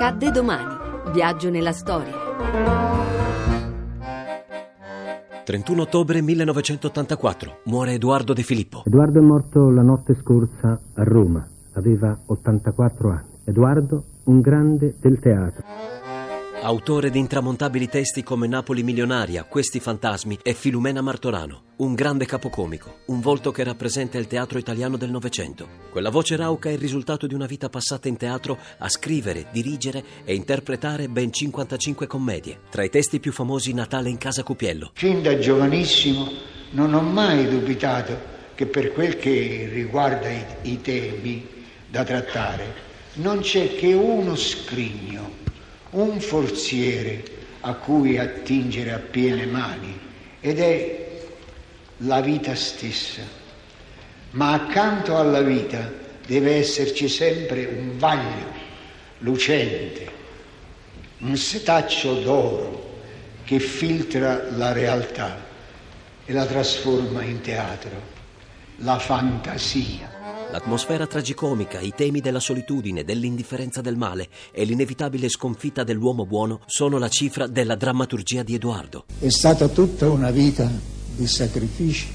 Accadde domani. Viaggio nella storia. 31 ottobre 1984. Muore Edoardo De Filippo. Edoardo è morto la notte scorsa a Roma. Aveva 84 anni. Edoardo, un grande del teatro. Autore di intramontabili testi come Napoli milionaria, Questi fantasmi e Filumena Martorano. Un grande capocomico, un volto che rappresenta il teatro italiano del Novecento. Quella voce rauca è il risultato di una vita passata in teatro a scrivere, dirigere e interpretare ben 55 commedie. Tra i testi più famosi Natale in casa Cupiello. Fin da giovanissimo non ho mai dubitato che per quel che riguarda i, i temi da trattare non c'è che uno scrigno un forziere a cui attingere a piene mani ed è la vita stessa. Ma accanto alla vita deve esserci sempre un vaglio lucente, un setaccio d'oro che filtra la realtà e la trasforma in teatro, la fantasia. L'atmosfera tragicomica, i temi della solitudine, dell'indifferenza del male e l'inevitabile sconfitta dell'uomo buono sono la cifra della drammaturgia di Edoardo. È stata tutta una vita di sacrifici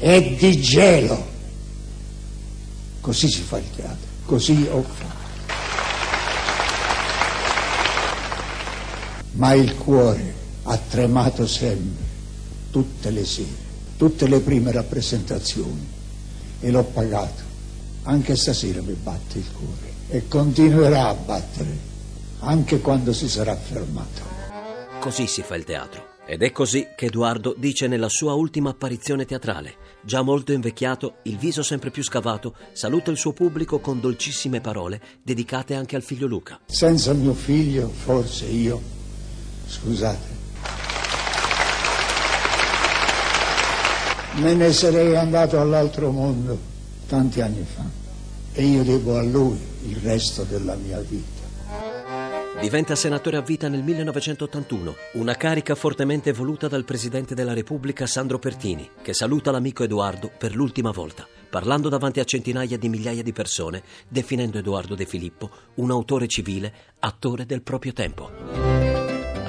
e di gelo. Così si fa il teatro, così ho fatto. Ma il cuore ha tremato sempre, tutte le sere, tutte le prime rappresentazioni e l'ho pagato. Anche stasera mi batte il cuore e continuerà a battere anche quando si sarà fermato. Così si fa il teatro. Ed è così che Edoardo dice nella sua ultima apparizione teatrale. Già molto invecchiato, il viso sempre più scavato, saluta il suo pubblico con dolcissime parole dedicate anche al figlio Luca. Senza mio figlio, forse io, scusate, me ne sarei andato all'altro mondo tanti anni fa e io devo a lui il resto della mia vita. Diventa senatore a vita nel 1981, una carica fortemente voluta dal Presidente della Repubblica Sandro Pertini, che saluta l'amico Edoardo per l'ultima volta, parlando davanti a centinaia di migliaia di persone, definendo Edoardo De Filippo un autore civile, attore del proprio tempo.